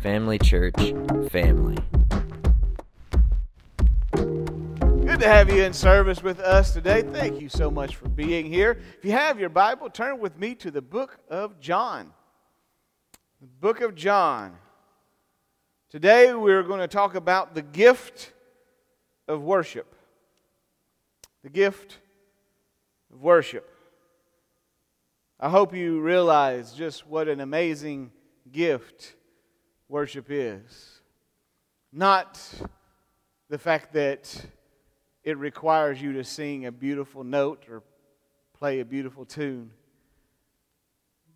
Family Church family. Good to have you in service with us today. Thank you so much for being here. If you have your Bible, turn with me to the book of John. The book of John. Today we're going to talk about the gift of worship. The gift of worship. I hope you realize just what an amazing gift worship is. Not the fact that it requires you to sing a beautiful note or play a beautiful tune,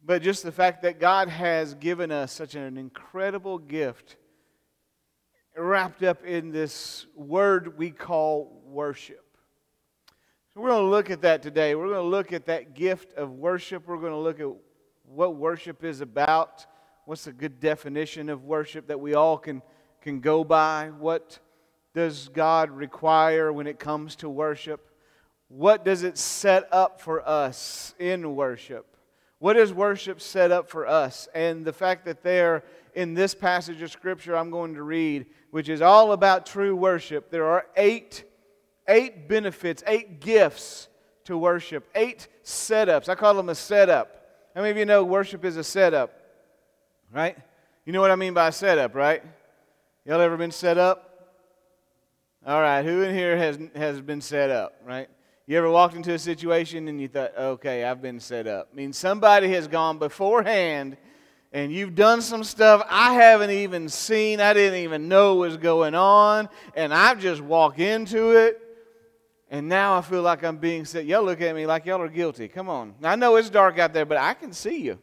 but just the fact that God has given us such an incredible gift wrapped up in this word we call worship. So we're going to look at that today. We're going to look at that gift of worship. We're going to look at what worship is about what's a good definition of worship that we all can, can go by? What does God require when it comes to worship? What does it set up for us in worship? What is worship set up for us? And the fact that there in this passage of Scripture I'm going to read, which is all about true worship, there are eight, eight benefits, eight gifts to worship, eight setups. I call them a setup. How many of you know worship is a setup? Right? You know what I mean by setup, right? Y'all ever been set up? All right, who in here has, has been set up, right? You ever walked into a situation and you thought, okay, I've been set up? I mean, somebody has gone beforehand and you've done some stuff I haven't even seen, I didn't even know was going on, and I've just walked into it, and now I feel like I'm being set. Y'all look at me like y'all are guilty. Come on. I know it's dark out there, but I can see you.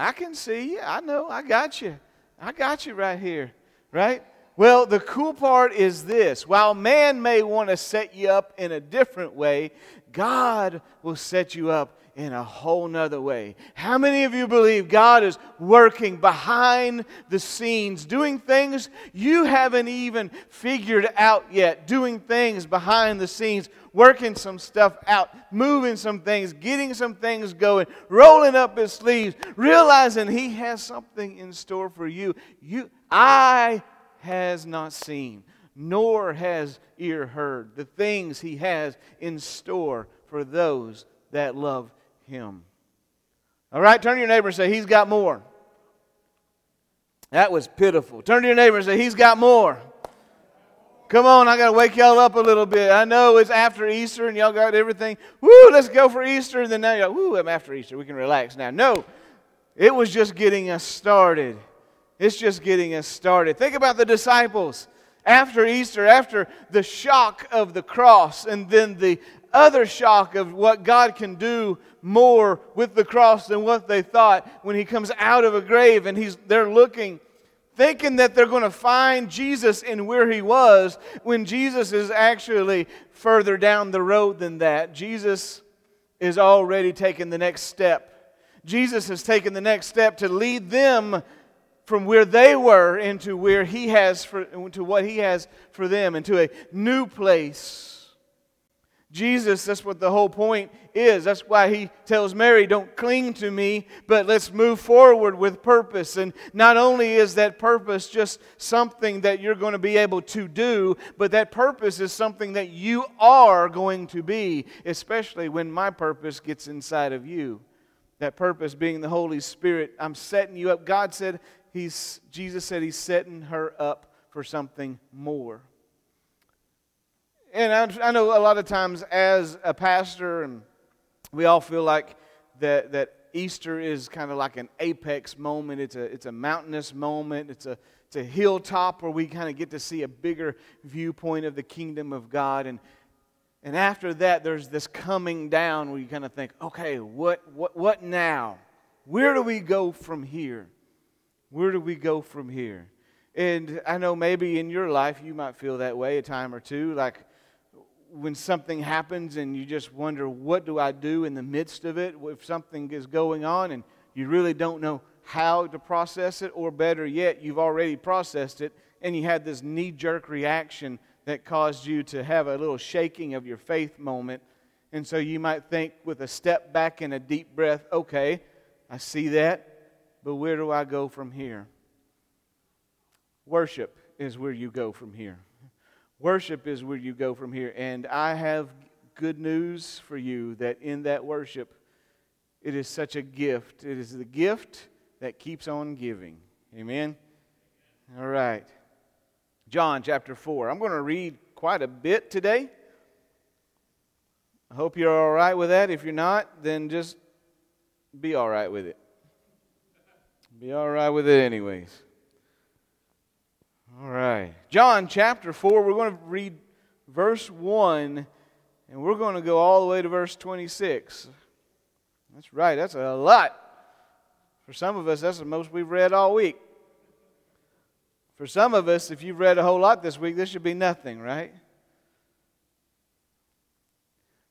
I can see you. I know. I got you. I got you right here. Right? Well, the cool part is this while man may want to set you up in a different way, God will set you up in a whole nother way. How many of you believe God is working behind the scenes, doing things you haven't even figured out yet, doing things behind the scenes, working some stuff out, moving some things, getting some things going, rolling up his sleeves, realizing he has something in store for you. You Eye has not seen, nor has ear heard the things he has in store for those that love him. All right, turn to your neighbor and say, He's got more. That was pitiful. Turn to your neighbor and say, He's got more. Come on, I got to wake y'all up a little bit. I know it's after Easter and y'all got everything. Woo, let's go for Easter. And then now y'all, woo, I'm after Easter. We can relax now. No, it was just getting us started. It's just getting us started. Think about the disciples after Easter, after the shock of the cross, and then the other shock of what God can do more with the cross than what they thought when he comes out of a grave and he's they're looking thinking that they're going to find Jesus in where he was when Jesus is actually further down the road than that. Jesus is already taking the next step. Jesus has taken the next step to lead them from where they were into where he has for, to what he has for them into a new place Jesus, that's what the whole point is. That's why he tells Mary, Don't cling to me, but let's move forward with purpose. And not only is that purpose just something that you're going to be able to do, but that purpose is something that you are going to be, especially when my purpose gets inside of you. That purpose being the Holy Spirit. I'm setting you up. God said, He's, Jesus said He's setting her up for something more. And I, I know a lot of times as a pastor, and we all feel like that, that Easter is kind of like an apex moment. It's a, it's a mountainous moment. It's a, it's a hilltop where we kind of get to see a bigger viewpoint of the kingdom of God. And, and after that, there's this coming down where you kind of think, okay, what, what, what now? Where do we go from here? Where do we go from here? And I know maybe in your life you might feel that way a time or two, like when something happens and you just wonder, what do I do in the midst of it? If something is going on and you really don't know how to process it, or better yet, you've already processed it and you had this knee jerk reaction that caused you to have a little shaking of your faith moment. And so you might think, with a step back and a deep breath, okay, I see that, but where do I go from here? Worship is where you go from here. Worship is where you go from here. And I have good news for you that in that worship, it is such a gift. It is the gift that keeps on giving. Amen? All right. John chapter 4. I'm going to read quite a bit today. I hope you're all right with that. If you're not, then just be all right with it. Be all right with it, anyways. All right. John chapter 4, we're going to read verse 1, and we're going to go all the way to verse 26. That's right, that's a lot. For some of us, that's the most we've read all week. For some of us, if you've read a whole lot this week, this should be nothing, right?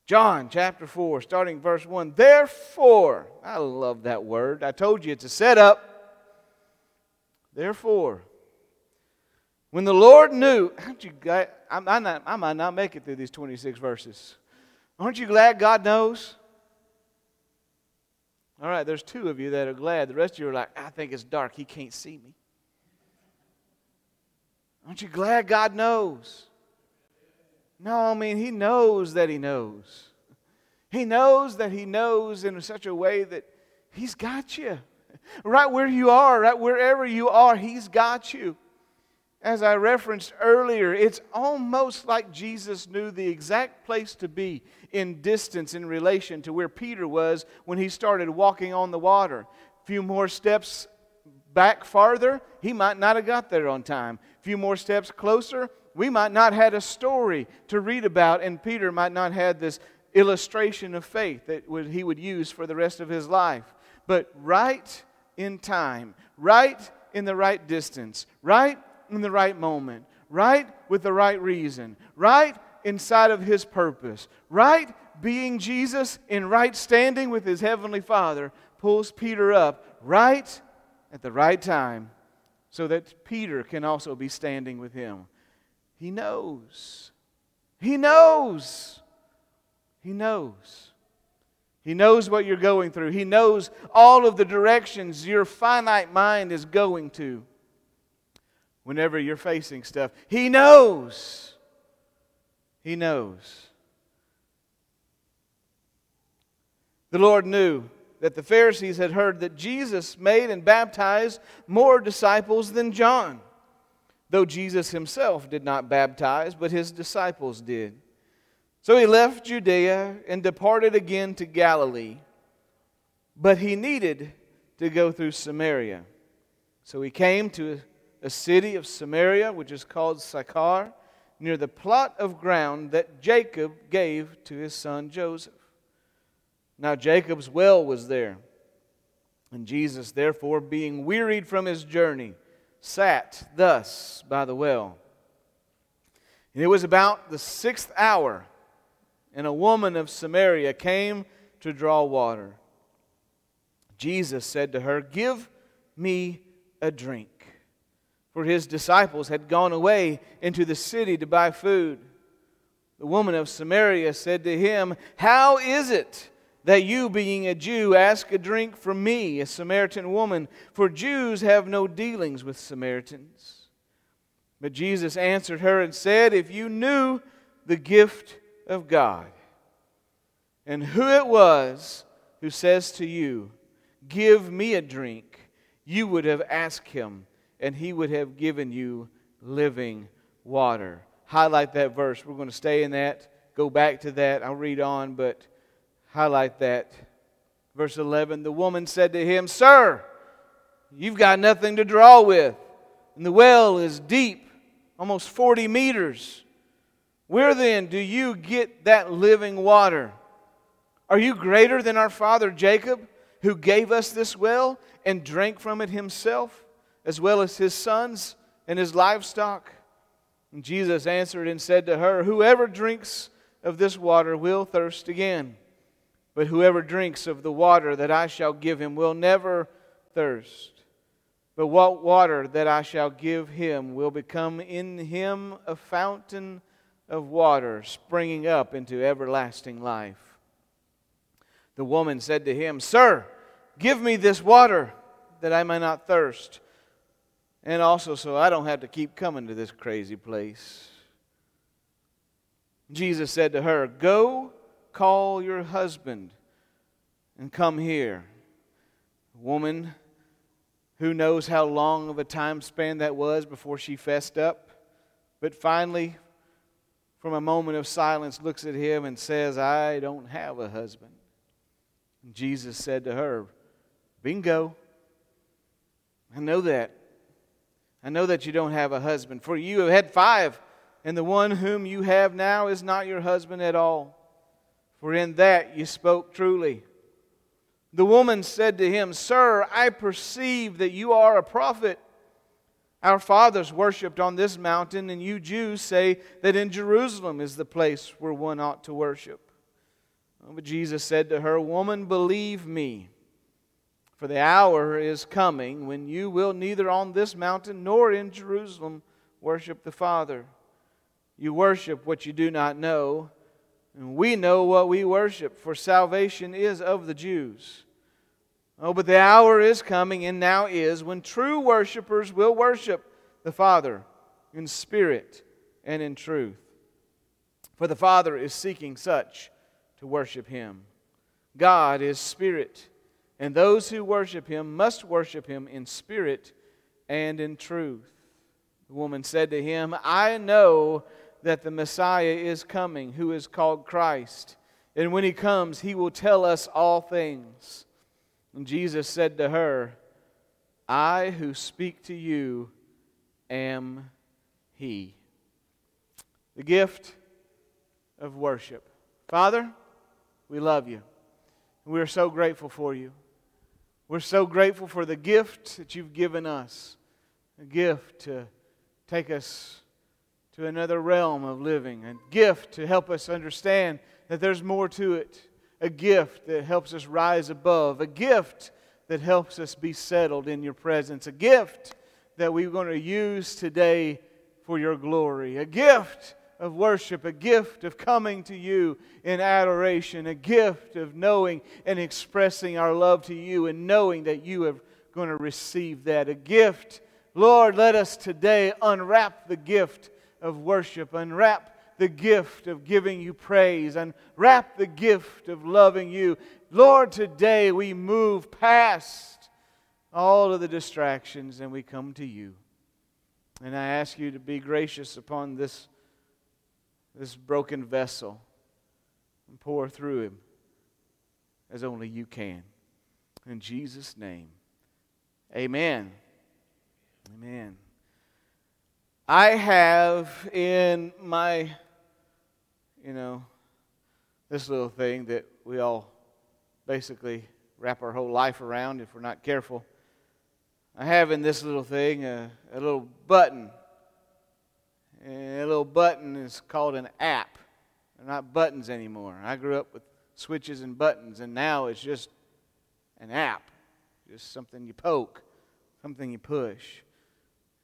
John chapter 4, starting verse 1. Therefore, I love that word. I told you it's a setup. Therefore, when the Lord knew, aren't you glad? I, not, I might not make it through these 26 verses. Aren't you glad God knows? All right, there's two of you that are glad. The rest of you are like, I think it's dark. He can't see me. Aren't you glad God knows? No, I mean, He knows that He knows. He knows that He knows in such a way that He's got you. Right where you are, right wherever you are, He's got you. As I referenced earlier, it's almost like Jesus knew the exact place to be in distance in relation to where Peter was when he started walking on the water. A few more steps back farther, he might not have got there on time. A few more steps closer, we might not had a story to read about, and Peter might not had this illustration of faith that he would use for the rest of his life. But right in time, right in the right distance, right in the right moment, right with the right reason, right inside of his purpose, right being Jesus in right standing with his heavenly Father pulls Peter up right at the right time so that Peter can also be standing with him. He knows. He knows. He knows. He knows what you're going through. He knows all of the directions your finite mind is going to whenever you're facing stuff. He knows. He knows. The Lord knew that the Pharisees had heard that Jesus made and baptized more disciples than John, though Jesus himself did not baptize, but his disciples did. So he left Judea and departed again to Galilee, but he needed to go through Samaria. So he came to a city of Samaria, which is called Sychar, near the plot of ground that Jacob gave to his son Joseph. Now Jacob's well was there. And Jesus, therefore, being wearied from his journey, sat thus by the well. And it was about the sixth hour, and a woman of Samaria came to draw water. Jesus said to her, Give me a drink for his disciples had gone away into the city to buy food. The woman of Samaria said to him, How is it that you, being a Jew, ask a drink from me, a Samaritan woman? For Jews have no dealings with Samaritans. But Jesus answered her and said, If you knew the gift of God, and who it was who says to you, Give me a drink, you would have asked him and he would have given you living water. Highlight that verse. We're going to stay in that, go back to that. I'll read on, but highlight that. Verse 11 The woman said to him, Sir, you've got nothing to draw with, and the well is deep, almost 40 meters. Where then do you get that living water? Are you greater than our father Jacob, who gave us this well and drank from it himself? As well as his sons and his livestock? And Jesus answered and said to her, Whoever drinks of this water will thirst again. But whoever drinks of the water that I shall give him will never thirst. But what water that I shall give him will become in him a fountain of water springing up into everlasting life. The woman said to him, Sir, give me this water that I may not thirst, and also so I don't have to keep coming to this crazy place. Jesus said to her, Go call your husband and come here. woman who knows how long of a time span that was before she fessed up, but finally, from a moment of silence, looks at him and says, I don't have a husband. And Jesus said to her, Bingo. I know that. I know that you don't have a husband, for you have had five and the one whom you have now is not your husband at all. For in that you spoke truly. The woman said to him, Sir, I perceive that you are a prophet. Our fathers worshipped on this mountain, and you Jews say that in Jerusalem is the place where one ought to worship. But Jesus said to her, Woman, believe me, for the hour is coming when you will neither on this mountain nor in Jerusalem worship the Father. You worship what you do not know, and we know what we worship, for salvation is of the Jews. Oh, but the hour is coming, and now is, when true worshipers will worship the Father in spirit and in truth. For the Father is seeking such to worship Him. God is spirit, and those who worship Him must worship Him in spirit and in truth. The woman said to him, I know that the Messiah is coming, who is called Christ. And when he comes, he will tell us all things. And Jesus said to her, I who speak to you am he. The gift of worship. Father, we love you. We are so grateful for you. We're so grateful for the gift that you've given us, a gift to take us to another realm of living, a gift to help us understand that there's more to it, a gift that helps us rise above, a gift that helps us be settled in your presence, a gift that we're going to use today for your glory, a gift of worship, a gift of coming to you in adoration, a gift of knowing and expressing our love to you and knowing that you are going to receive that, a gift. Lord, let us today unwrap the gift of worship. Unwrap the gift of giving you praise. Unwrap the gift of loving you. Lord, today we move past all of the distractions and we come to you. And I ask you to be gracious upon this, this broken vessel and pour through him as only you can. In Jesus' name, amen. Amen. I have in my, you know, this little thing that we all basically wrap our whole life around if we're not careful. I have in this little thing a, a little button. And a little button is called an app. They're not buttons anymore. I grew up with switches and buttons, and now it's just an app, just something you poke, something you push.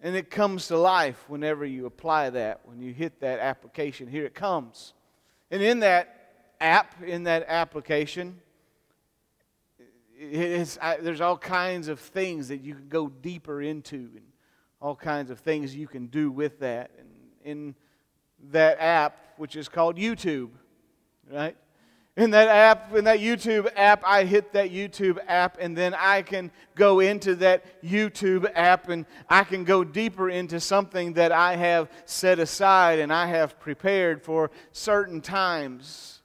And it comes to life whenever you apply that, when you hit that application. Here it comes. And in that app, in that application, I, there's all kinds of things that you can go deeper into, and all kinds of things you can do with that. And in that app, which is called YouTube, right? in that app, in that YouTube app, I hit that YouTube app, and then I can go into that YouTube app and I can go deeper into something that I have set aside and I have prepared for certain times.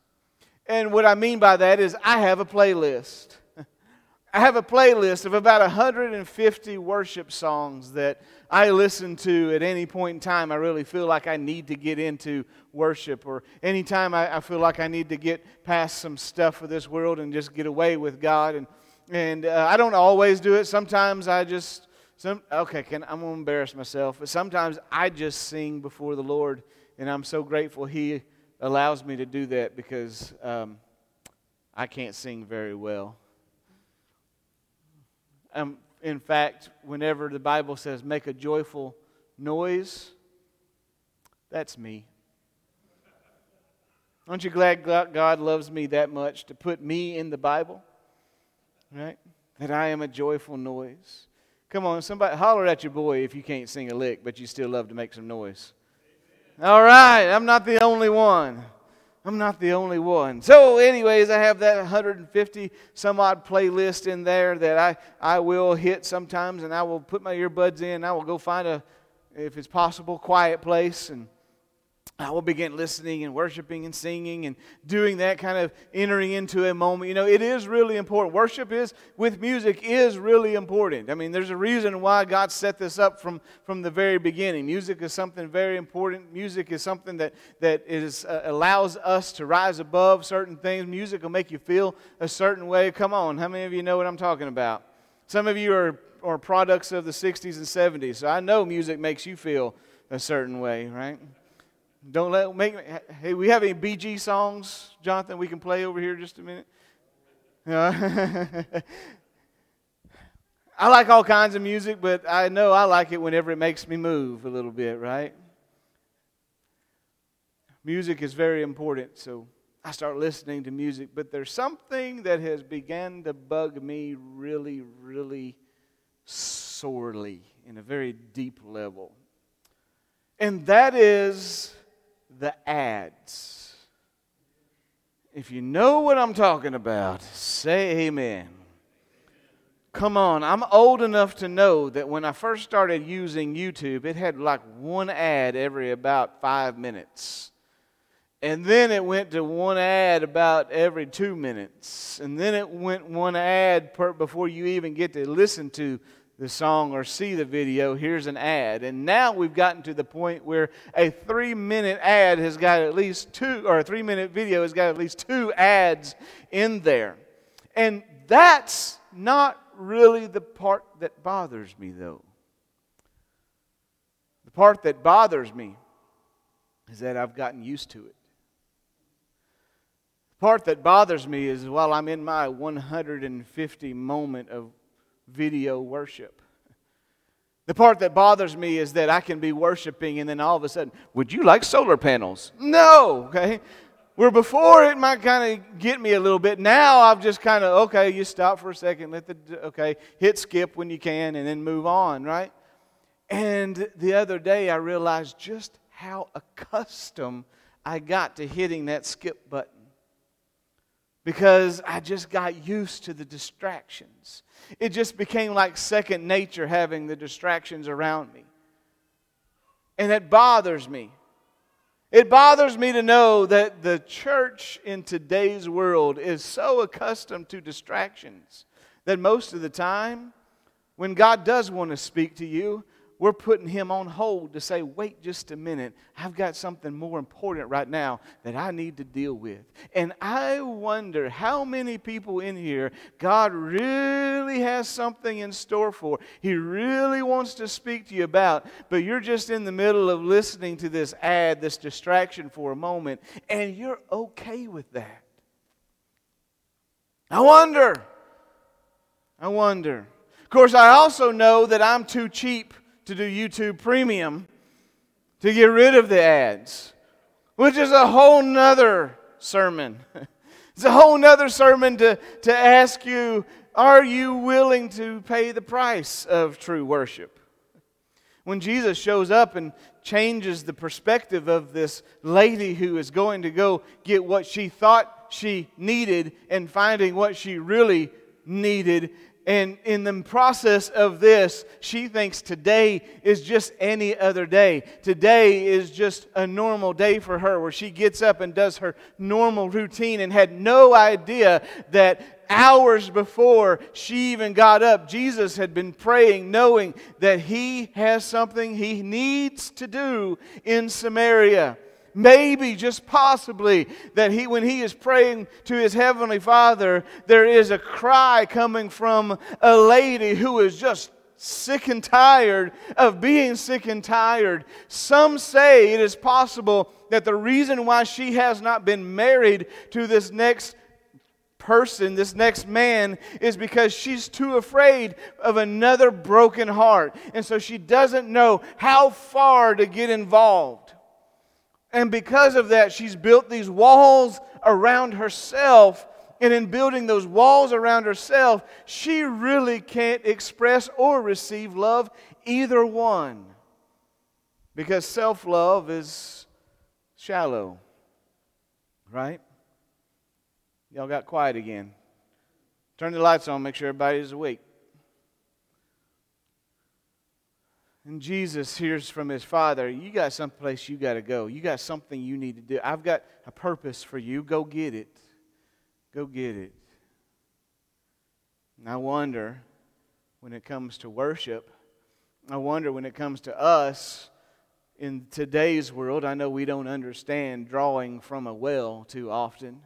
And what I mean by that is I have a playlist. I have a playlist of about 150 worship songs that I listen to at any point in time. I really feel like I need to get into worship, or anytime I, I feel like I need to get past some stuff of this world and just get away with God. And, and uh, I don't always do it. Sometimes I just Some, okay, can, I'm going to embarrass myself, but sometimes I just sing before the Lord, and I'm so grateful He allows me to do that because um, I can't sing very well. Um, in fact, whenever the Bible says make a joyful noise, that's me. Aren't you glad God loves me that much to put me in the Bible? Right? That I am a joyful noise. Come on, somebody holler at your boy if you can't sing a lick, but you still love to make some noise. All right, I'm not the only one. I'm not the only one. So, anyways, I have that 150 some odd playlist in there that I, I will hit sometimes, and I will put my earbuds in. I will go find a, if it's possible, quiet place and I will begin listening and worshiping and singing and doing that kind of entering into a moment. You know, it is really important. Worship is with music is really important. I mean, there's a reason why God set this up from, from the very beginning. Music is something very important. Music is something that, that is, uh, allows us to rise above certain things. Music will make you feel a certain way. Come on, how many of you know what I'm talking about? Some of you are, are products of the 60s and 70s, so I know music makes you feel a certain way, right? Don't let make. Hey, we have any Bee Gees songs, Jonathan? We can play over here just a minute. Yeah. I like all kinds of music, but I know I like it whenever it makes me move a little bit, right? Music is very important, so I start listening to music. But there's something that has begun to bug me really, really sorely in a very deep level. And that is the ads. If you know what I'm talking about, say amen. Come on, I'm old enough to know that when I first started using YouTube, it had like one ad every about five minutes. And then it went to one ad about every two minutes. And then it went one ad per, before you even get to listen to the song or see the video, here's an ad. And now we've gotten to the point where a three minute ad has got at least two, or a three minute video has got at least two ads in there. And that's not really the part that bothers me, though. The part that bothers me is that I've gotten used to it. The part that bothers me is while I'm in my 150 moment of video worship. The part that bothers me is that I can be worshiping and then all of a sudden, would you like solar panels? No, okay? Where before it might kind of get me a little bit. Now I've just kind of, okay, you stop for a second, let the, okay, hit skip when you can and then move on, right? And the other day I realized just how accustomed I got to hitting that skip button because I just got used to the distractions. It just became like second nature having the distractions around me. And it bothers me. It bothers me to know that the church in today's world is so accustomed to distractions that most of the time, when God does want to speak to you, we're putting him on hold to say, wait just a minute. I've got something more important right now that I need to deal with. And I wonder how many people in here God really has something in store for. He really wants to speak to you about, but you're just in the middle of listening to this ad, this distraction for a moment, and you're okay with that. I wonder. I wonder. Of course, I also know that I'm too cheap to do YouTube Premium to get rid of the ads, which is a whole nother sermon. it's a whole nother sermon to, to ask you are you willing to pay the price of true worship? When Jesus shows up and changes the perspective of this lady who is going to go get what she thought she needed and finding what she really needed, and in the process of this, she thinks today is just any other day. Today is just a normal day for her where she gets up and does her normal routine and had no idea that hours before she even got up, Jesus had been praying, knowing that he has something he needs to do in Samaria maybe, just possibly, that he, when he is praying to his heavenly Father, there is a cry coming from a lady who is just sick and tired of being sick and tired. Some say it is possible that the reason why she has not been married to this next person, this next man, is because she's too afraid of another broken heart. And so she doesn't know how far to get involved. And because of that, she's built these walls around herself. And in building those walls around herself, she really can't express or receive love, either one. Because self love is shallow, right? Y'all got quiet again. Turn the lights on, make sure everybody's awake. And Jesus hears from his father, You got someplace you got to go. You got something you need to do. I've got a purpose for you. Go get it. Go get it. And I wonder when it comes to worship, I wonder when it comes to us in today's world, I know we don't understand drawing from a well too often.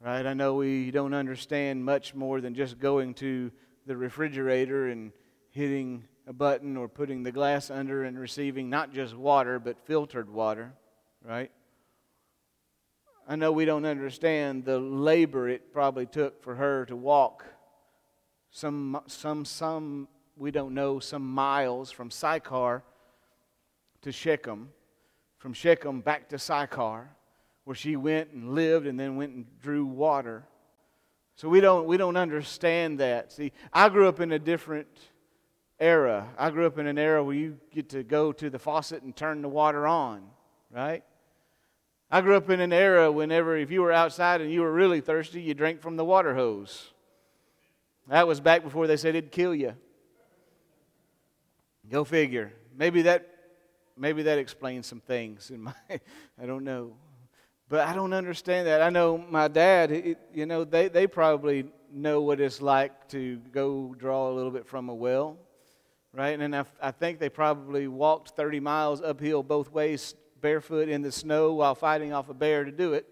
Right? I know we don't understand much more than just going to the refrigerator and hitting a button or putting the glass under and receiving not just water, but filtered water. Right? I know we don't understand the labor it probably took for her to walk some, some, some, we don't know, some miles from Sychar to Shechem, from Shechem back to Sychar where she went and lived and then went and drew water. So we don't, we don't understand that. See, I grew up in a different era. I grew up in an era where you get to go to the faucet and turn the water on, right? I grew up in an era whenever, if you were outside and you were really thirsty, you drank from the water hose. That was back before they said it'd kill you. Go figure. Maybe that, maybe that explains some things in my, I don't know. But I don't understand that. I know my dad, it, you know, they, they probably know what it's like to go draw a little bit from a well, right? And I, I think they probably walked 30 miles uphill both ways, barefoot in the snow while fighting off a bear to do it.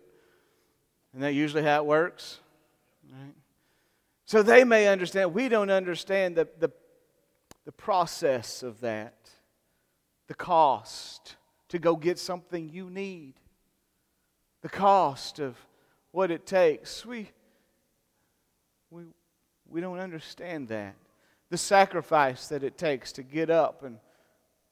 And that's usually how it works, right? So they may understand. We don't understand the, the, the process of that, the cost to go get something you need the cost of what it takes. We, we, we don't understand that. The sacrifice that it takes to get up and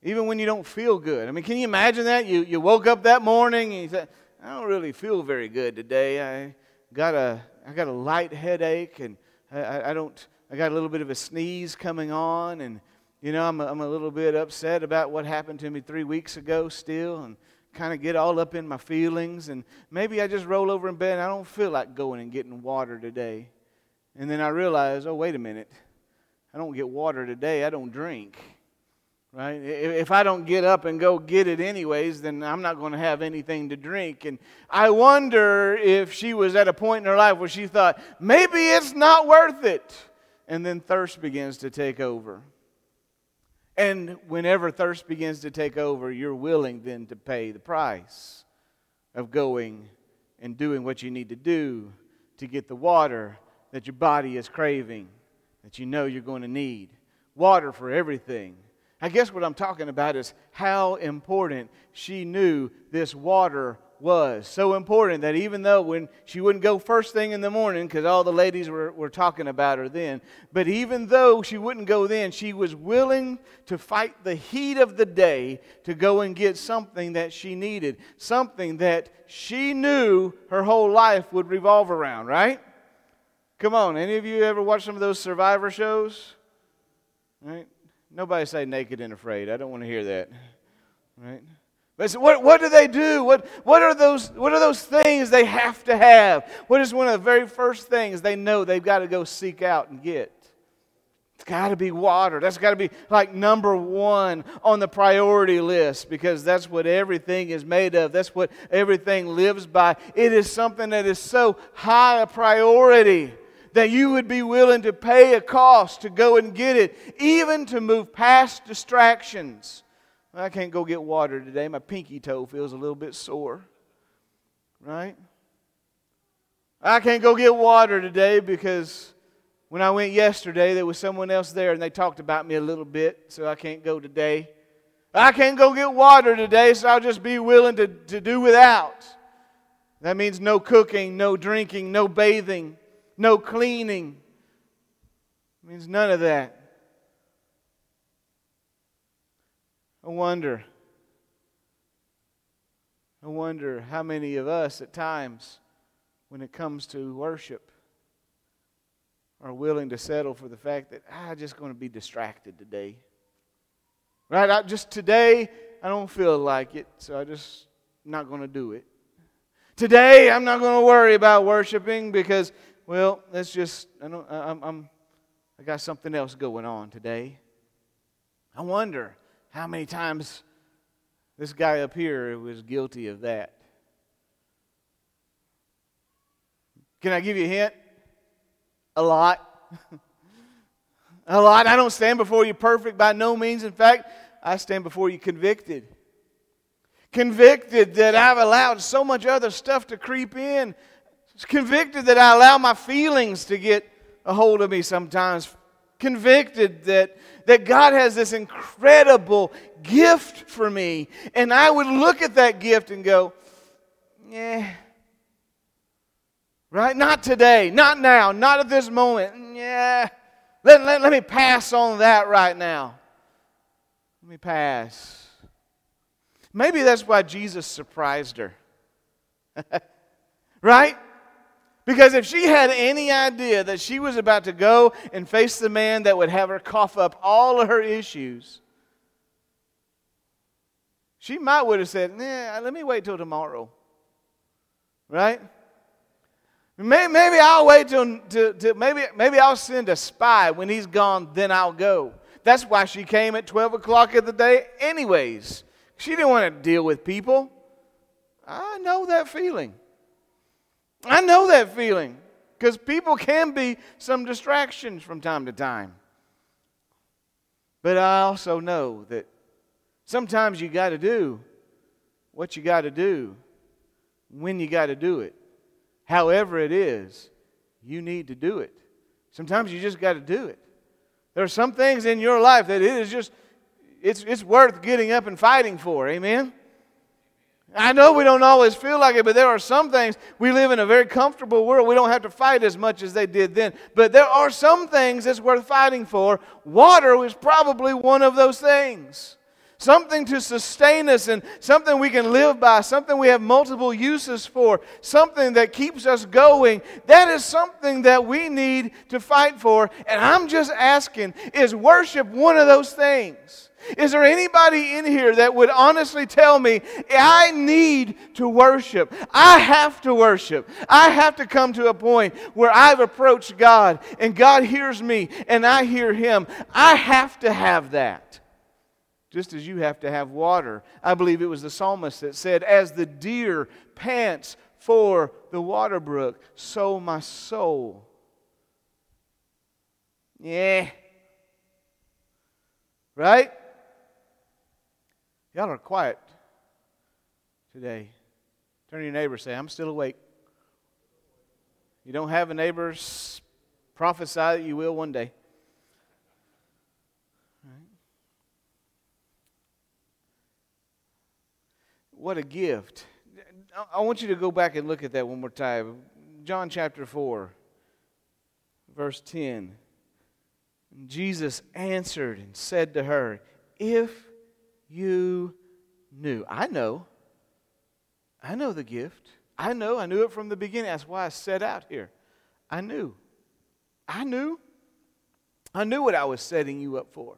even when you don't feel good. I mean, can you imagine that? You, you woke up that morning and you said, I don't really feel very good today. I got a, I got a light headache and I, I don't, I got a little bit of a sneeze coming on and, you know, I'm a, I'm a little bit upset about what happened to me three weeks ago still. And kind of get all up in my feelings, and maybe I just roll over in bed and I don't feel like going and getting water today. And then I realize, oh, wait a minute. I don't get water today, I don't drink. Right? If I don't get up and go get it anyways, then I'm not going to have anything to drink. And I wonder if she was at a point in her life where she thought, maybe it's not worth it. And then thirst begins to take over. And whenever thirst begins to take over, you're willing then to pay the price of going and doing what you need to do to get the water that your body is craving, that you know you're going to need. Water for everything. I guess what I'm talking about is how important she knew this water was so important that even though when she wouldn't go first thing in the morning because all the ladies were, were talking about her then but even though she wouldn't go then she was willing to fight the heat of the day to go and get something that she needed something that she knew her whole life would revolve around right come on any of you ever watch some of those survivor shows right nobody say naked and afraid i don't want to hear that right but what, what do they do? What, what, are those, what are those things they have to have? What is one of the very first things they know they've got to go seek out and get? It's got to be water. That's got to be like number one on the priority list because that's what everything is made of. That's what everything lives by. It is something that is so high a priority that you would be willing to pay a cost to go and get it, even to move past distractions I can't go get water today. My pinky toe feels a little bit sore. Right? I can't go get water today because, When I went yesterday, there was someone else there and they talked about me a little bit, so I can't go today. I can't go get water today, so I'll just be willing to, to do without. That means no cooking, no drinking, no bathing, no cleaning. It means none of that. I wonder. I wonder how many of us at times, when it comes to worship, are willing to settle for the fact that ah, I'm just going to be distracted today. Right? I just today I don't feel like it, so I'm just not going to do it. Today I'm not going to worry about worshiping because well, that's just I don't I'm, I'm I got something else going on today. I wonder how many times this guy up here was guilty of that. Can I give you a hint? A lot. a lot. I don't stand before you perfect by no means. In fact, I stand before you convicted. Convicted that I've allowed so much other stuff to creep in. Convicted that I allow my feelings to get a hold of me sometimes. Convicted that, that God has this incredible gift for me. And I would look at that gift and go, yeah. Right? Not today. Not now. Not at this moment. Yeah. Let, let, let me pass on that right now. Let me pass. Maybe that's why Jesus surprised her. right? Because if she had any idea that she was about to go and face the man that would have her cough up all of her issues, she might would have said, nah, let me wait till tomorrow. Right? Maybe, maybe I'll wait till, to, to, maybe, maybe I'll send a spy. When he's gone, then I'll go. That's why she came at 12 o'clock of the day, anyways. She didn't want to deal with people. I know that feeling. I know that feeling because people can be some distractions from time to time. But I also know that sometimes you got to do what you got to do when you got to do it. However, it is, you need to do it. Sometimes you just got to do it. There are some things in your life that it is just, it's, it's worth getting up and fighting for. Amen? I know we don't always feel like it, but there are some things. We live in a very comfortable world. We don't have to fight as much as they did then. But there are some things that's worth fighting for. Water is probably one of those things. Something to sustain us and something we can live by, something we have multiple uses for, something that keeps us going. That is something that we need to fight for. And I'm just asking is worship one of those things? Is there anybody in here that would honestly tell me, I need to worship? I have to worship. I have to come to a point where I've approached God and God hears me and I hear Him. I have to have that. Just as you have to have water. I believe it was the psalmist that said, As the deer pants for the water brook, so my soul. Yeah. Right? Y'all are quiet today. Turn to your neighbor say, I'm still awake. You don't have a neighbor, prophesy that you will one day. What a gift. I want you to go back and look at that one more time. John chapter 4, verse 10. Jesus answered and said to her, If you knew. I know. I know the gift. I know. I knew it from the beginning. That's why I set out here. I knew. I knew. I knew what I was setting you up for.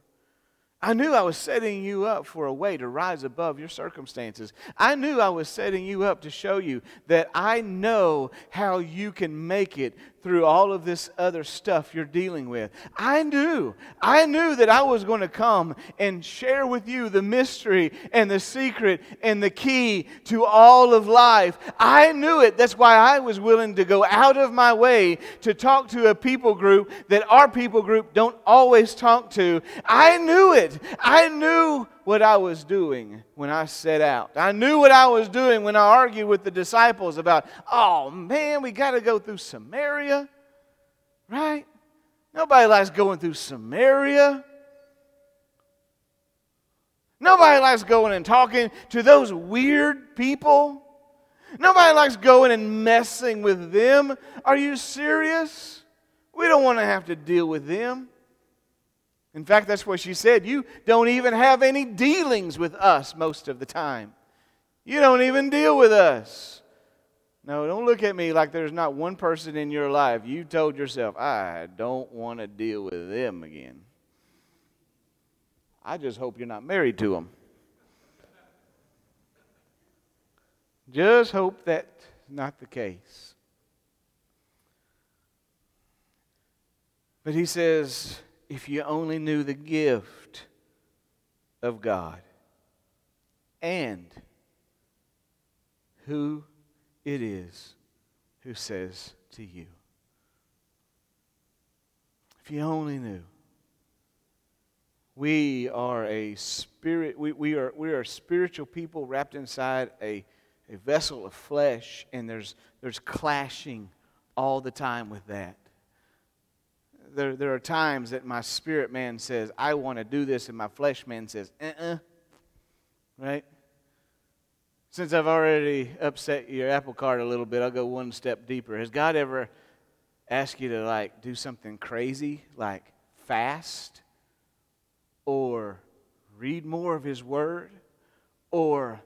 I knew I was setting you up for a way to rise above your circumstances. I knew I was setting you up to show you that I know how you can make it through all of this other stuff you're dealing with. I knew, I knew that I was going to come and share with you the mystery and the secret and the key to all of life. I knew it. That's why I was willing to go out of my way to talk to a people group that our people group don't always talk to. I knew it. I knew what I was doing when I set out. I knew what I was doing when I argued with the disciples about, oh man, we got to go through Samaria, right? Nobody likes going through Samaria. Nobody likes going and talking to those weird people. Nobody likes going and messing with them. Are you serious? We don't want to have to deal with them. In fact, that's what she said. You don't even have any dealings with us most of the time. You don't even deal with us. No, don't look at me like there's not one person in your life you told yourself, I don't want to deal with them again. I just hope you're not married to them. Just hope that's not the case. But he says, if you only knew the gift of God and who it is who says to you. If you only knew. We are a spirit, we, we, are, we are spiritual people wrapped inside a, a vessel of flesh, and there's, there's clashing all the time with that there, there are times that my spirit man says, I want to do this, and my flesh man says, uh uh-uh. uh. Right? Since I've already upset your apple cart a little bit, I'll go one step deeper. Has God ever asked you to like do something crazy, like fast, or read more of His Word, or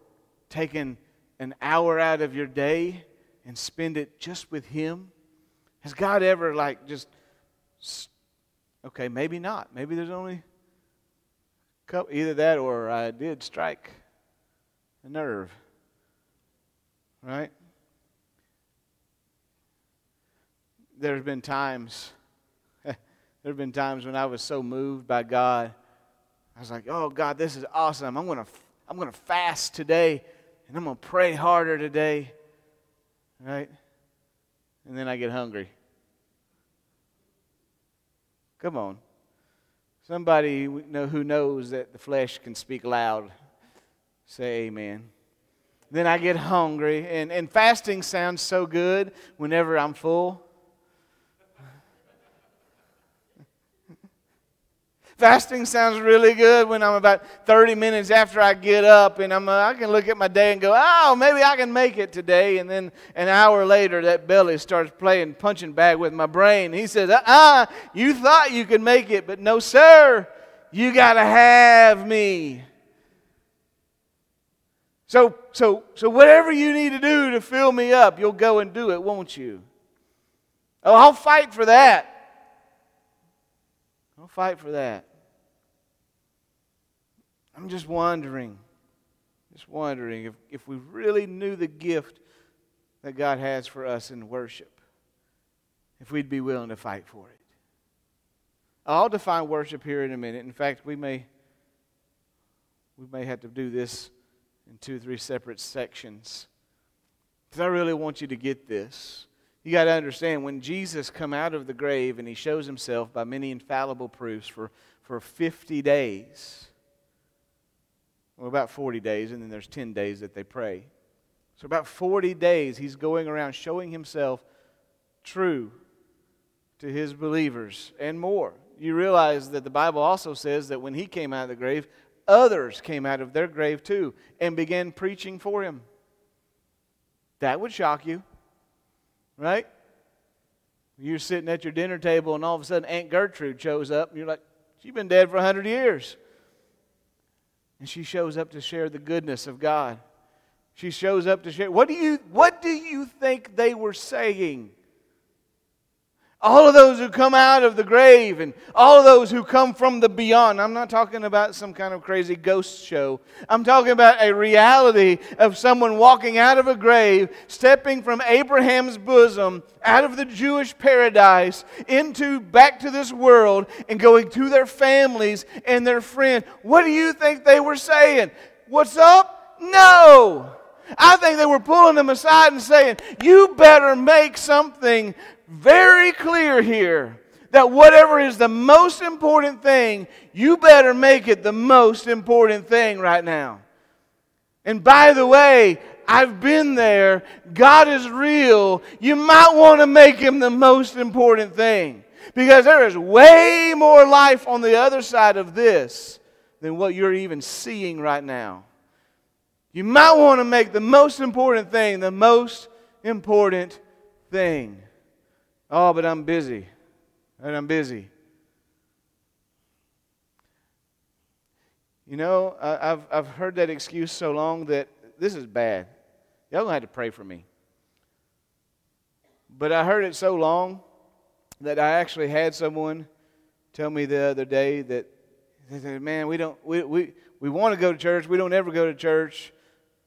taking an hour out of your day and spend it just with Him? Has God ever like just Okay, maybe not. Maybe there's only couple, either that or I did strike a nerve. Right? There's been times there have been times when I was so moved by God. I was like, "Oh God, this is awesome. I'm going to I'm going to fast today and I'm going to pray harder today." Right? And then I get hungry. Come on. Somebody who knows that the flesh can speak loud, say amen. Then I get hungry, and, and fasting sounds so good whenever I'm full. Fasting sounds really good when I'm about 30 minutes after I get up and I'm, uh, I can look at my day and go, oh, maybe I can make it today. And then an hour later, that belly starts playing punching bag with my brain. He says, uh uh you thought you could make it, but no, sir, you got to have me. So, so, so whatever you need to do to fill me up, you'll go and do it, won't you? Oh, I'll fight for that. I'll fight for that. I'm just wondering, just wondering if, if we really knew the gift that God has for us in worship, if we'd be willing to fight for it. I'll define worship here in a minute. In fact, we may we may have to do this in two or three separate sections. Because I really want you to get this. You got to understand when Jesus come out of the grave and he shows himself by many infallible proofs for, for 50 days well, about 40 days, and then there's 10 days that they pray. So, about 40 days, he's going around showing himself true to his believers and more. You realize that the Bible also says that when he came out of the grave, others came out of their grave too and began preaching for him. That would shock you, right? You're sitting at your dinner table, and all of a sudden, Aunt Gertrude shows up, and you're like, She's been dead for 100 years. And she shows up to share the goodness of God. She shows up to share. What do you, what do you think they were saying? All of those who come out of the grave and all of those who come from the beyond. I'm not talking about some kind of crazy ghost show. I'm talking about a reality of someone walking out of a grave, stepping from Abraham's bosom, out of the Jewish paradise, into back to this world, and going to their families and their friends. What do you think they were saying? What's up? No. I think they were pulling them aside and saying, You better make something very clear here that whatever is the most important thing, you better make it the most important thing right now. And by the way, I've been there. God is real. You might want to make him the most important thing. Because there is way more life on the other side of this than what you're even seeing right now. You might want to make the most important thing the most important thing. Oh, but I'm busy. And I'm busy. You know, I've, I've heard that excuse so long that this is bad. Y'all gonna have to pray for me. But I heard it so long that I actually had someone tell me the other day that they said, man, we don't we, we, we want to go to church, we don't ever go to church.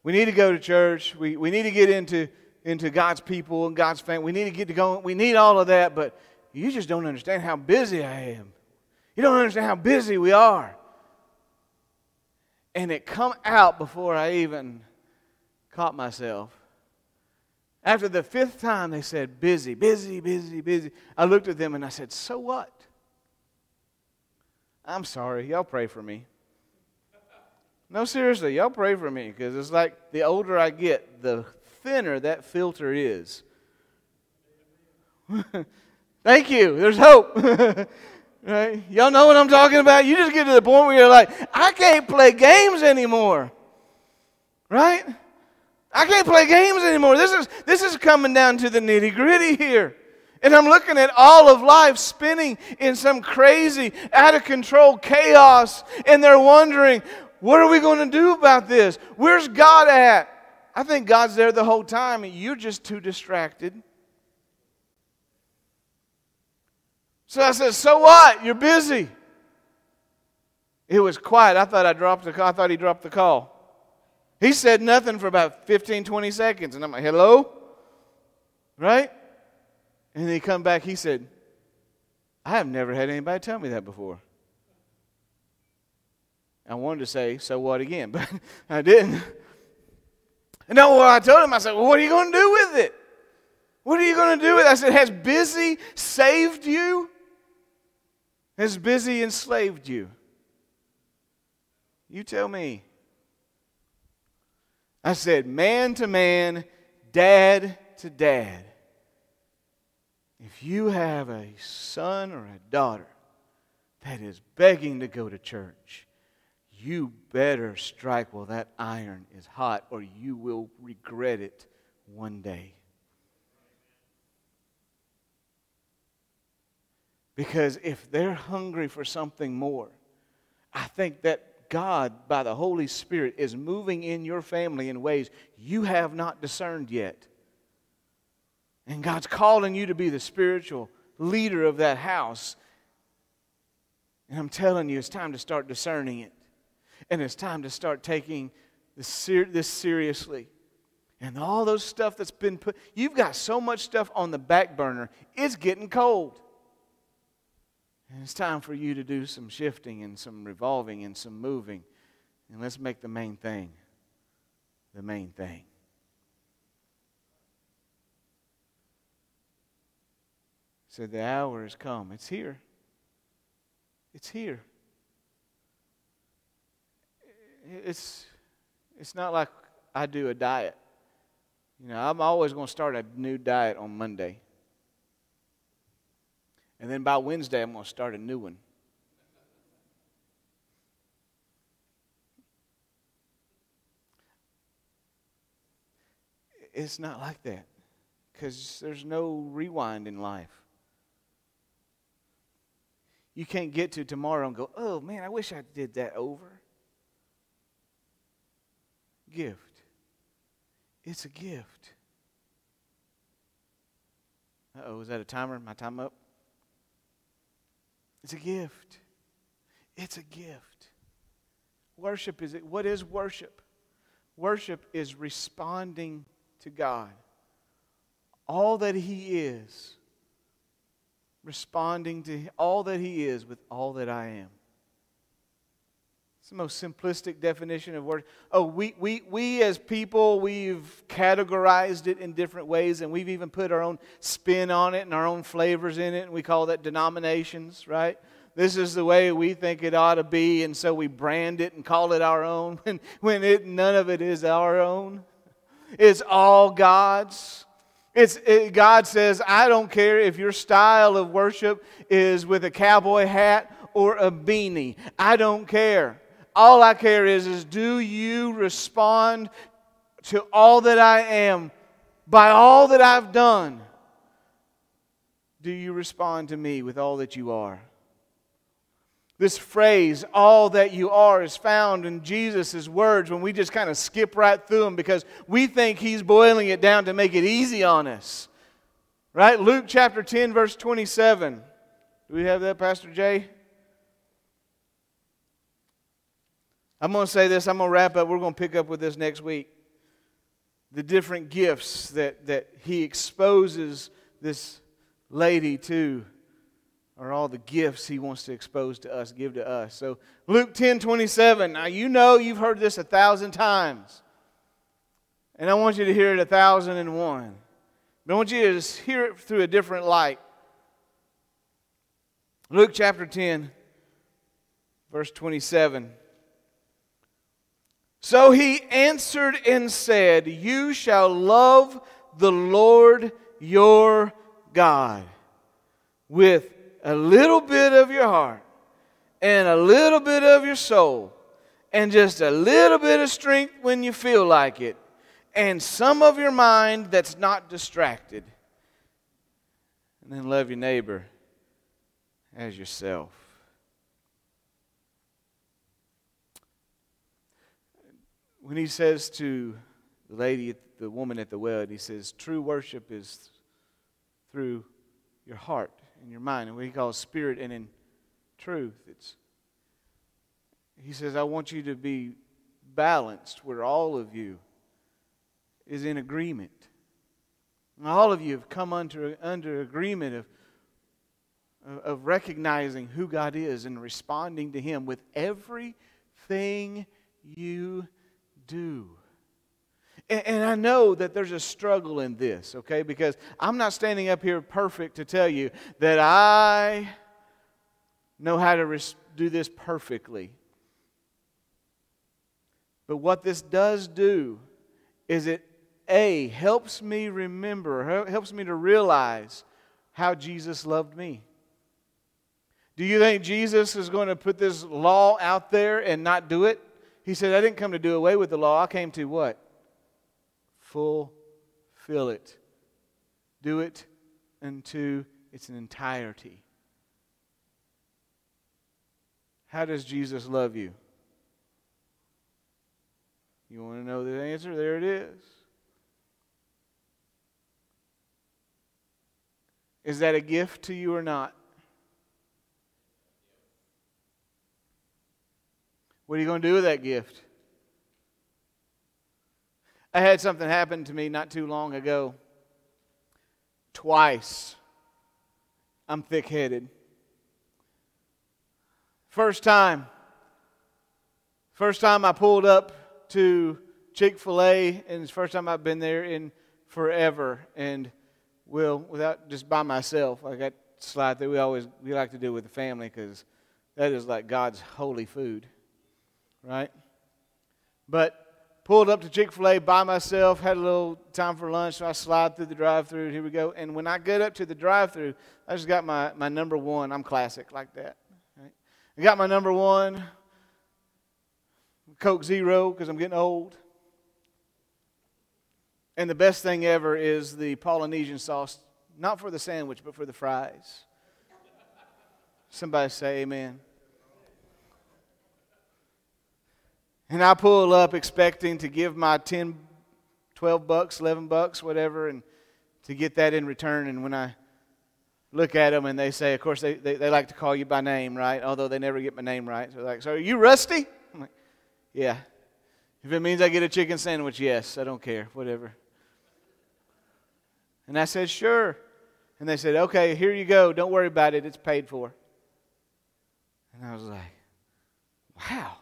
We need to go to church. We, we need to get into, into God's people and God's family. We need to get to go. We need all of that, but you just don't understand how busy I am. You don't understand how busy we are and it come out before I even caught myself. After the fifth time, they said, busy, busy, busy, busy. I looked at them and I said, so what? I'm sorry. Y'all pray for me. No, seriously, y'all pray for me because it's like the older I get, the thinner that filter is. Thank you. There's hope. Right? Y'all know what I'm talking about? You just get to the point where you're like, I can't play games anymore. Right? I can't play games anymore. This is, this is coming down to the nitty gritty here. And I'm looking at all of life spinning in some crazy, out of control chaos. And they're wondering, what are we going to do about this? Where's God at? I think God's there the whole time, and you're just too distracted. So I said, So what? You're busy. It was quiet. I thought I dropped the call. I thought he dropped the call. He said nothing for about 15, 20 seconds. And I'm like, hello? Right? And he come back, he said, I have never had anybody tell me that before. I wanted to say, so what again? But I didn't. And no, well, I told him, I said, well, what are you going to do with it? What are you going to do with it? I said, has busy saved you? has busy enslaved you? You tell me. I said, man to man, dad to dad. If you have a son or a daughter that is begging to go to church, you better strike while that iron is hot, or you will regret it one day. Because if they're hungry for something more, I think that God, by the Holy Spirit, is moving in your family in ways you have not discerned yet. And God's calling you to be the spiritual leader of that house. And I'm telling you, it's time to start discerning it. And it's time to start taking this, seriously. And all those stuff that's been put, you've got so much stuff on the back burner, it's getting cold. And it's time for you to do some shifting and some revolving and some moving. And let's make the main thing the main thing. So the hour has come. It's here. It's here. It's, it's not like I do a diet. You know, I'm always going to start a new diet on Monday. And then by Wednesday, I'm going to start a new one. It's not like that because there's no rewind in life. You can't get to tomorrow and go, oh man, I wish I did that over. Gift. It's a gift. oh, is that a timer? My time up? It's a gift. It's a gift. Worship is it? What is worship? Worship is responding to God. All that He is, responding to all that He is with all that I am. The most simplistic definition of worship. Oh, we, we, we as people, we've categorized it in different ways, and we've even put our own spin on it and our own flavors in it, and we call that denominations, right? This is the way we think it ought to be, and so we brand it and call it our own when, when it, none of it is our own. It's all God's. It's, it, God says, I don't care if your style of worship is with a cowboy hat or a beanie. I don't care. All I care is, is do you respond to all that I am by all that I've done? Do you respond to me with all that you are? This phrase, all that you are, is found in Jesus' words when we just kind of skip right through them because we think he's boiling it down to make it easy on us. Right? Luke chapter 10, verse 27. Do we have that, Pastor Jay? I'm going to say this, I'm going to wrap up. We're going to pick up with this next week. The different gifts that, that he exposes this lady to are all the gifts he wants to expose to us, give to us. So, Luke 10 27. Now, you know you've heard this a thousand times. And I want you to hear it a thousand and one. But I want you to hear it through a different light. Luke chapter 10, verse 27. So he answered and said, You shall love the Lord your God with a little bit of your heart and a little bit of your soul and just a little bit of strength when you feel like it and some of your mind that's not distracted. And then love your neighbor as yourself. When he says to the lady, the woman at the well, he says, True worship is through your heart and your mind, and what he calls spirit and in truth. It's, he says, I want you to be balanced where all of you is in agreement. And all of you have come under, under agreement of, of recognizing who God is and responding to Him with everything you do. And, and I know that there's a struggle in this, okay? Because I'm not standing up here perfect to tell you that I know how to res- do this perfectly. But what this does do is it, A, helps me remember, helps me to realize how Jesus loved me. Do you think Jesus is going to put this law out there and not do it? He said, I didn't come to do away with the law. I came to what? fulfill it. Do it into its entirety. How does Jesus love you? You want to know the answer? There it is. Is that a gift to you or not? What are you going to do with that gift? I had something happen to me not too long ago. Twice. I'm thick headed. First time. First time I pulled up to Chick fil A, and it's first time I've been there in forever. And, well, without just by myself, I got slide that We always we like to do with the family because that is like God's holy food, right? But pulled up to Chick fil A by myself, had a little time for lunch, so I slide through the drive through. Here we go. And when I get up to the drive through, I just got my, my number one. I'm classic like that. Right? I got my number one, Coke Zero, because I'm getting old. And the best thing ever is the Polynesian sauce, not for the sandwich, but for the fries. Somebody say amen. And I pull up expecting to give my 10, 12 bucks, 11 bucks, whatever, and to get that in return. And when I look at them and they say, of course, they, they, they like to call you by name, right? Although they never get my name right. So they're like, so are you Rusty? I'm like, yeah. If it means I get a chicken sandwich, yes. I don't care, whatever. And I said, sure. And they said, okay, here you go. Don't worry about it. It's paid for. And I was like, wow.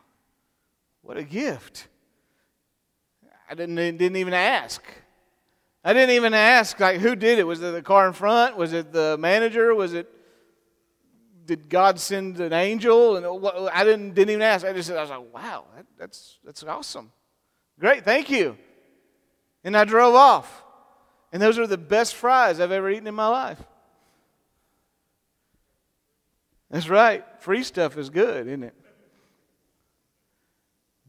What a gift. I didn't, didn't even ask. I didn't even ask, like, who did it? Was it the car in front? Was it the manager? Was it, did God send an angel? And I didn't, didn't even ask. I just said, I was like, wow, that, that's, that's awesome. Great, thank you. And I drove off. And those are the best fries I've ever eaten in my life. That's right. Free stuff is good, isn't it?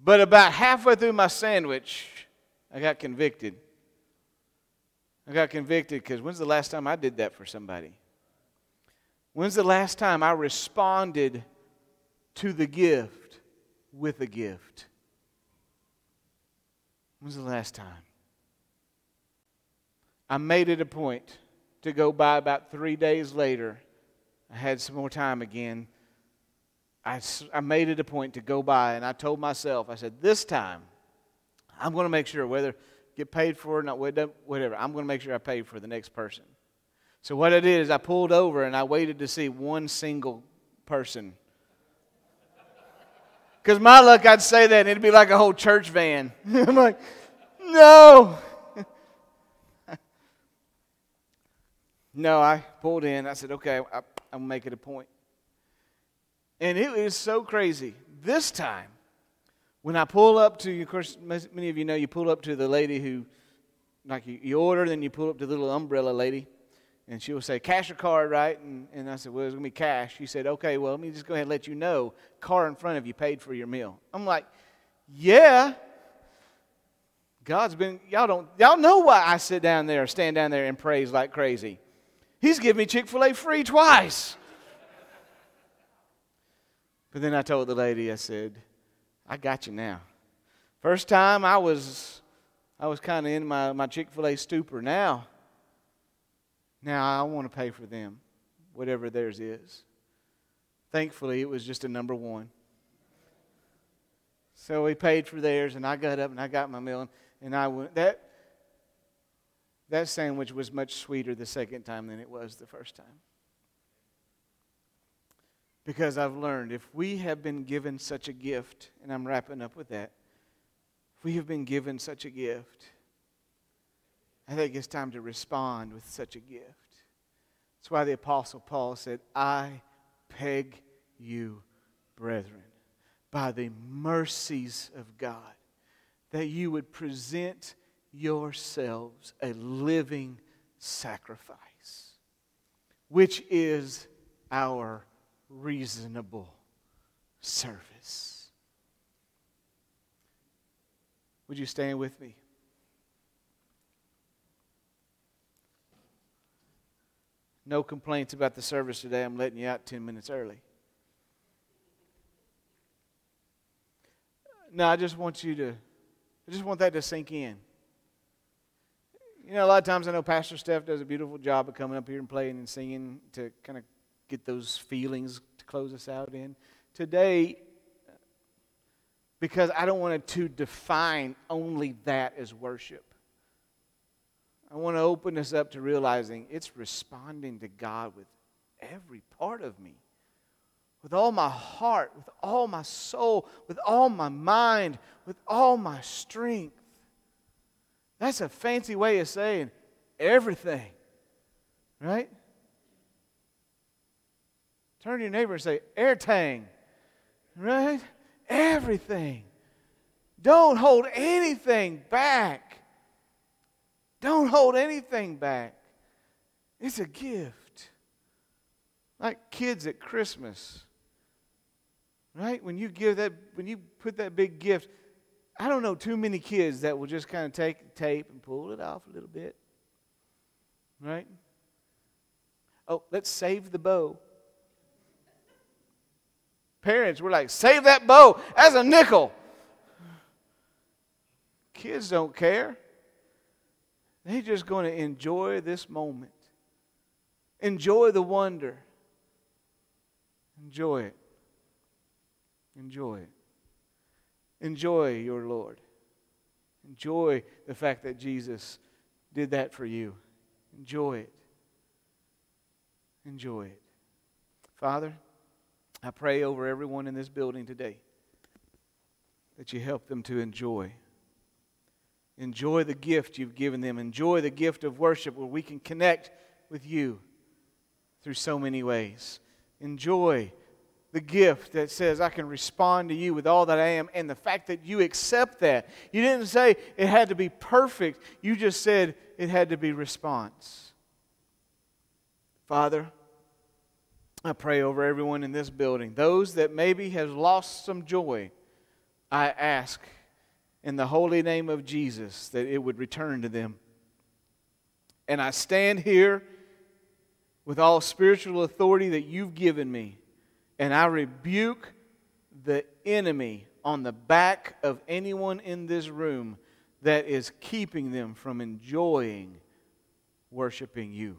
But about halfway through my sandwich, I got convicted. I got convicted because when's the last time I did that for somebody? When's the last time I responded to the gift with a gift? When's the last time? I made it a point to go by about three days later. I had some more time again. I, I made it a point to go by and I told myself, I said, this time I'm going to make sure whether get paid for it, not whatever, I'm going to make sure I pay for the next person. So what I did is I pulled over and I waited to see one single person. Because my luck, I'd say that and it'd be like a whole church van. I'm like, no. no, I pulled in. I said, okay, I, I'm make it a point. And it was so crazy. This time, when I pull up to, you, of course, many of you know you pull up to the lady who, like you, you order, then you pull up to the little umbrella lady and she will say, cash or card, right? And, and I said, well, it's going to be cash. She said, okay, well, let me just go ahead and let you know, car in front of you paid for your meal. I'm like, yeah. God's been, y'all don't, y'all know why I sit down there, stand down there and praise like crazy. He's given me Chick fil A free twice. But then I told the lady, I said, I got you now. First time I was, I was kind of in my, my Chick fil A stupor. Now, now I want to pay for them, whatever theirs is. Thankfully, it was just a number one. So we paid for theirs, and I got up and I got my meal, and I went. That that sandwich was much sweeter the second time than it was the first time. Because I've learned if we have been given such a gift, and I'm wrapping up with that, if we have been given such a gift, I think it's time to respond with such a gift. That's why the Apostle Paul said, I beg you, brethren, by the mercies of God, that you would present yourselves a living sacrifice, which is our reasonable service. Would you stand with me? No complaints about the service today. I'm letting you out 10 minutes early. No, I just want you to, I just want that to sink in. You know, a lot of times I know Pastor Steph does a beautiful job of coming up here and playing and singing to kind of get those feelings to close us out in. Today, because I don't want to define only that as worship. I want to open this up to realizing it's responding to God with every part of me. With all my heart, with all my soul, with all my mind, with all my strength. That's a fancy way of saying everything, right? Turn to your neighbor and say, airtang, right? Everything. Don't hold anything back. Don't hold anything back. It's a gift. Like kids at Christmas. Right? When you give that, when you put that big gift, I don't know too many kids that will just kind of take tape and pull it off a little bit. Right? Oh, let's save the bow. Parents, we're like, save that bow as a nickel. Kids don't care. They're just going to enjoy this moment. Enjoy the wonder. Enjoy it. Enjoy it. Enjoy your Lord. Enjoy the fact that Jesus did that for you. Enjoy it. Enjoy it. Father, I pray over everyone in this building today that you help them to enjoy enjoy the gift you've given them. Enjoy the gift of worship where we can connect with you through so many ways. Enjoy the gift that says, I can respond to you with all that I am, and the fact that you accept that. You didn't say it had to be perfect, you just said it had to be response. Father, I pray over everyone in this building. Those that maybe have lost some joy, I ask in the holy name of Jesus that it would return to them. And I stand here with all spiritual authority that you've given me, and I rebuke the enemy on the back of anyone in this room that is keeping them from enjoying worshiping you.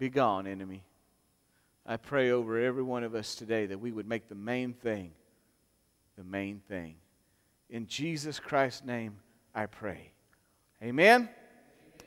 Be gone, enemy. I pray over every one of us today that we would make the main thing the main thing. In Jesus Christ's name, I pray. Amen.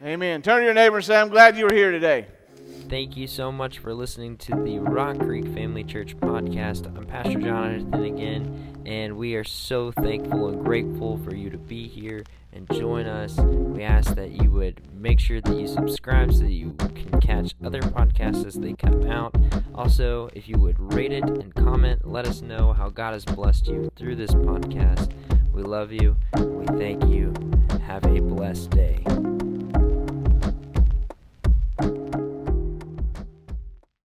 Amen. Turn to your neighbor and say, I'm glad you were here today. Thank you so much for listening to the Rock Creek Family Church podcast. I'm Pastor Jonathan again, and we are so thankful and grateful for you to be here and join us. We ask that you would make sure that you subscribe so that you can catch other podcasts as they come out. Also, if you would rate it and comment, let us know how God has blessed you through this podcast. We love you. We thank you. Have a blessed day.